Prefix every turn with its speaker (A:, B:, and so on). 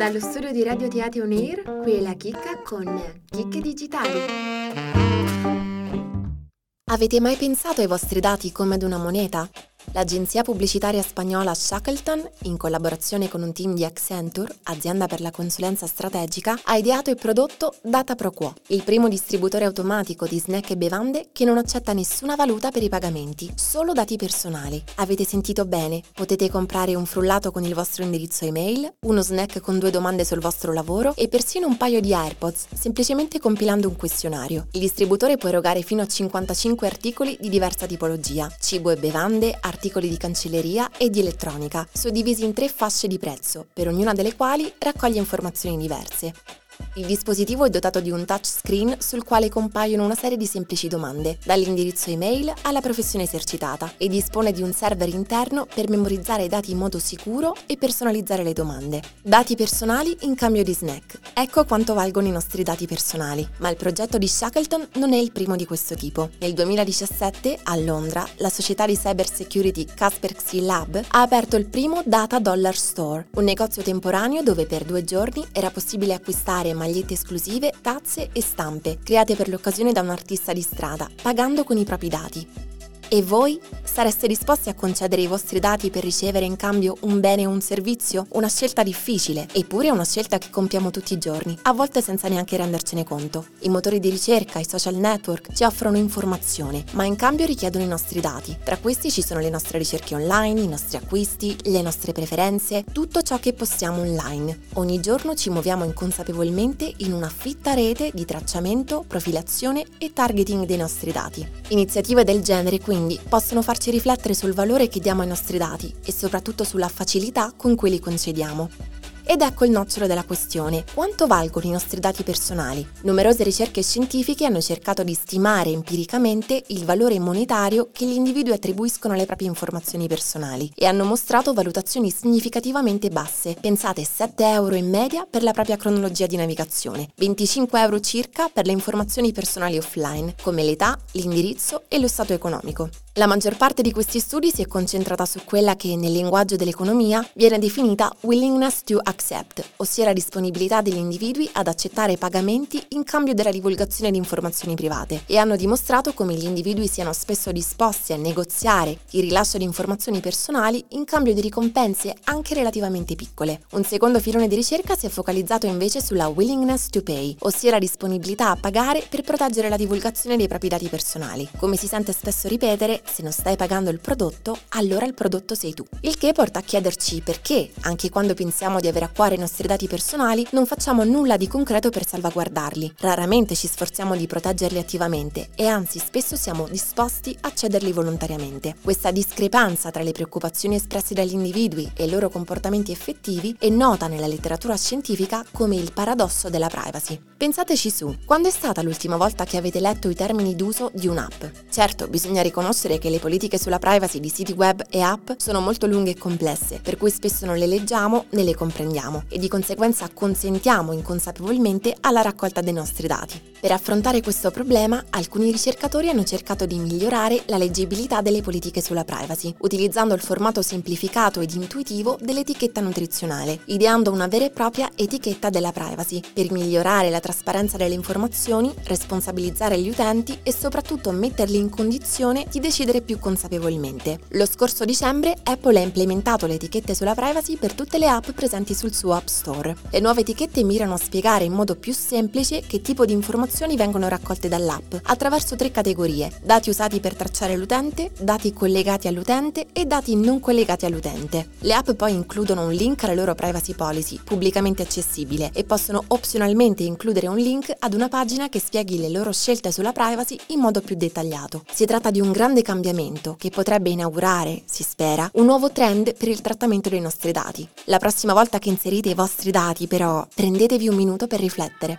A: Dallo studio di Radio Teatro On Air, qui è la chicca con Chicche Digitali.
B: Avete mai pensato ai vostri dati come ad una moneta? L'agenzia pubblicitaria spagnola Shackleton, in collaborazione con un team di Accenture, azienda per la consulenza strategica, ha ideato il prodotto Data Pro Quo, il primo distributore automatico di snack e bevande che non accetta nessuna valuta per i pagamenti, solo dati personali. Avete sentito bene? Potete comprare un frullato con il vostro indirizzo email, uno snack con due domande sul vostro lavoro e persino un paio di AirPods, semplicemente compilando un questionario. Il distributore può erogare fino a 55 articoli di diversa tipologia, cibo e bevande, articoli articoli di cancelleria e di elettronica, suddivisi in tre fasce di prezzo, per ognuna delle quali raccoglie informazioni diverse. Il dispositivo è dotato di un touchscreen sul quale compaiono una serie di semplici domande, dall'indirizzo email alla professione esercitata, e dispone di un server interno per memorizzare i dati in modo sicuro e personalizzare le domande. Dati personali in cambio di snack. Ecco quanto valgono i nostri dati personali. Ma il progetto di Shackleton non è il primo di questo tipo. Nel 2017, a Londra, la società di cyber security Kaspersky Lab ha aperto il primo Data Dollar Store, un negozio temporaneo dove per due giorni era possibile acquistare magliette esclusive, tazze e stampe, create per l'occasione da un artista di strada, pagando con i propri dati. E voi? Sareste disposti a concedere i vostri dati per ricevere in cambio un bene o un servizio? Una scelta difficile, eppure è una scelta che compiamo tutti i giorni, a volte senza neanche rendercene conto. I motori di ricerca, i social network ci offrono informazione, ma in cambio richiedono i nostri dati. Tra questi ci sono le nostre ricerche online, i nostri acquisti, le nostre preferenze, tutto ciò che possiamo online. Ogni giorno ci muoviamo inconsapevolmente in una fitta rete di tracciamento, profilazione e targeting dei nostri dati. Iniziative del genere quindi quindi possono farci riflettere sul valore che diamo ai nostri dati e soprattutto sulla facilità con cui li concediamo. Ed ecco il nocciolo della questione. Quanto valgono i nostri dati personali? Numerose ricerche scientifiche hanno cercato di stimare empiricamente il valore monetario che gli individui attribuiscono alle proprie informazioni personali e hanno mostrato valutazioni significativamente basse. Pensate 7 euro in media per la propria cronologia di navigazione, 25 euro circa per le informazioni personali offline, come l'età, l'indirizzo e lo stato economico. La maggior parte di questi studi si è concentrata su quella che nel linguaggio dell'economia viene definita willingness to accept, ossia la disponibilità degli individui ad accettare pagamenti in cambio della divulgazione di informazioni private e hanno dimostrato come gli individui siano spesso disposti a negoziare il rilascio di informazioni personali in cambio di ricompense anche relativamente piccole. Un secondo filone di ricerca si è focalizzato invece sulla willingness to pay, ossia la disponibilità a pagare per proteggere la divulgazione dei propri dati personali. Come si sente spesso ripetere, se non stai pagando il prodotto, allora il prodotto sei tu. Il che porta a chiederci perché, anche quando pensiamo di avere a cuore i nostri dati personali, non facciamo nulla di concreto per salvaguardarli. Raramente ci sforziamo di proteggerli attivamente e anzi spesso siamo disposti a cederli volontariamente. Questa discrepanza tra le preoccupazioni espresse dagli individui e i loro comportamenti effettivi è nota nella letteratura scientifica come il paradosso della privacy. Pensateci su, quando è stata l'ultima volta che avete letto i termini d'uso di un'app? Certo, bisogna riconoscere che le politiche sulla privacy di siti web e app sono molto lunghe e complesse, per cui spesso non le leggiamo né le comprendiamo e di conseguenza consentiamo inconsapevolmente alla raccolta dei nostri dati. Per affrontare questo problema, alcuni ricercatori hanno cercato di migliorare la leggibilità delle politiche sulla privacy, utilizzando il formato semplificato ed intuitivo dell'etichetta nutrizionale, ideando una vera e propria etichetta della privacy, per migliorare la trasparenza delle informazioni, responsabilizzare gli utenti e soprattutto metterli in condizione di decidere più consapevolmente. Lo scorso dicembre Apple ha implementato le etichette sulla privacy per tutte le app presenti sul suo App Store. Le nuove etichette mirano a spiegare in modo più semplice che tipo di informazioni vengono raccolte dall'app attraverso tre categorie, dati usati per tracciare l'utente, dati collegati all'utente e dati non collegati all'utente. Le app poi includono un link alla loro privacy policy, pubblicamente accessibile, e possono opzionalmente includere un link ad una pagina che spieghi le loro scelte sulla privacy in modo più dettagliato. Si tratta di un grande cambiamento che potrebbe inaugurare, si spera, un nuovo trend per il trattamento dei nostri dati. La prossima volta che inserite i vostri dati, però, prendetevi un minuto per riflettere.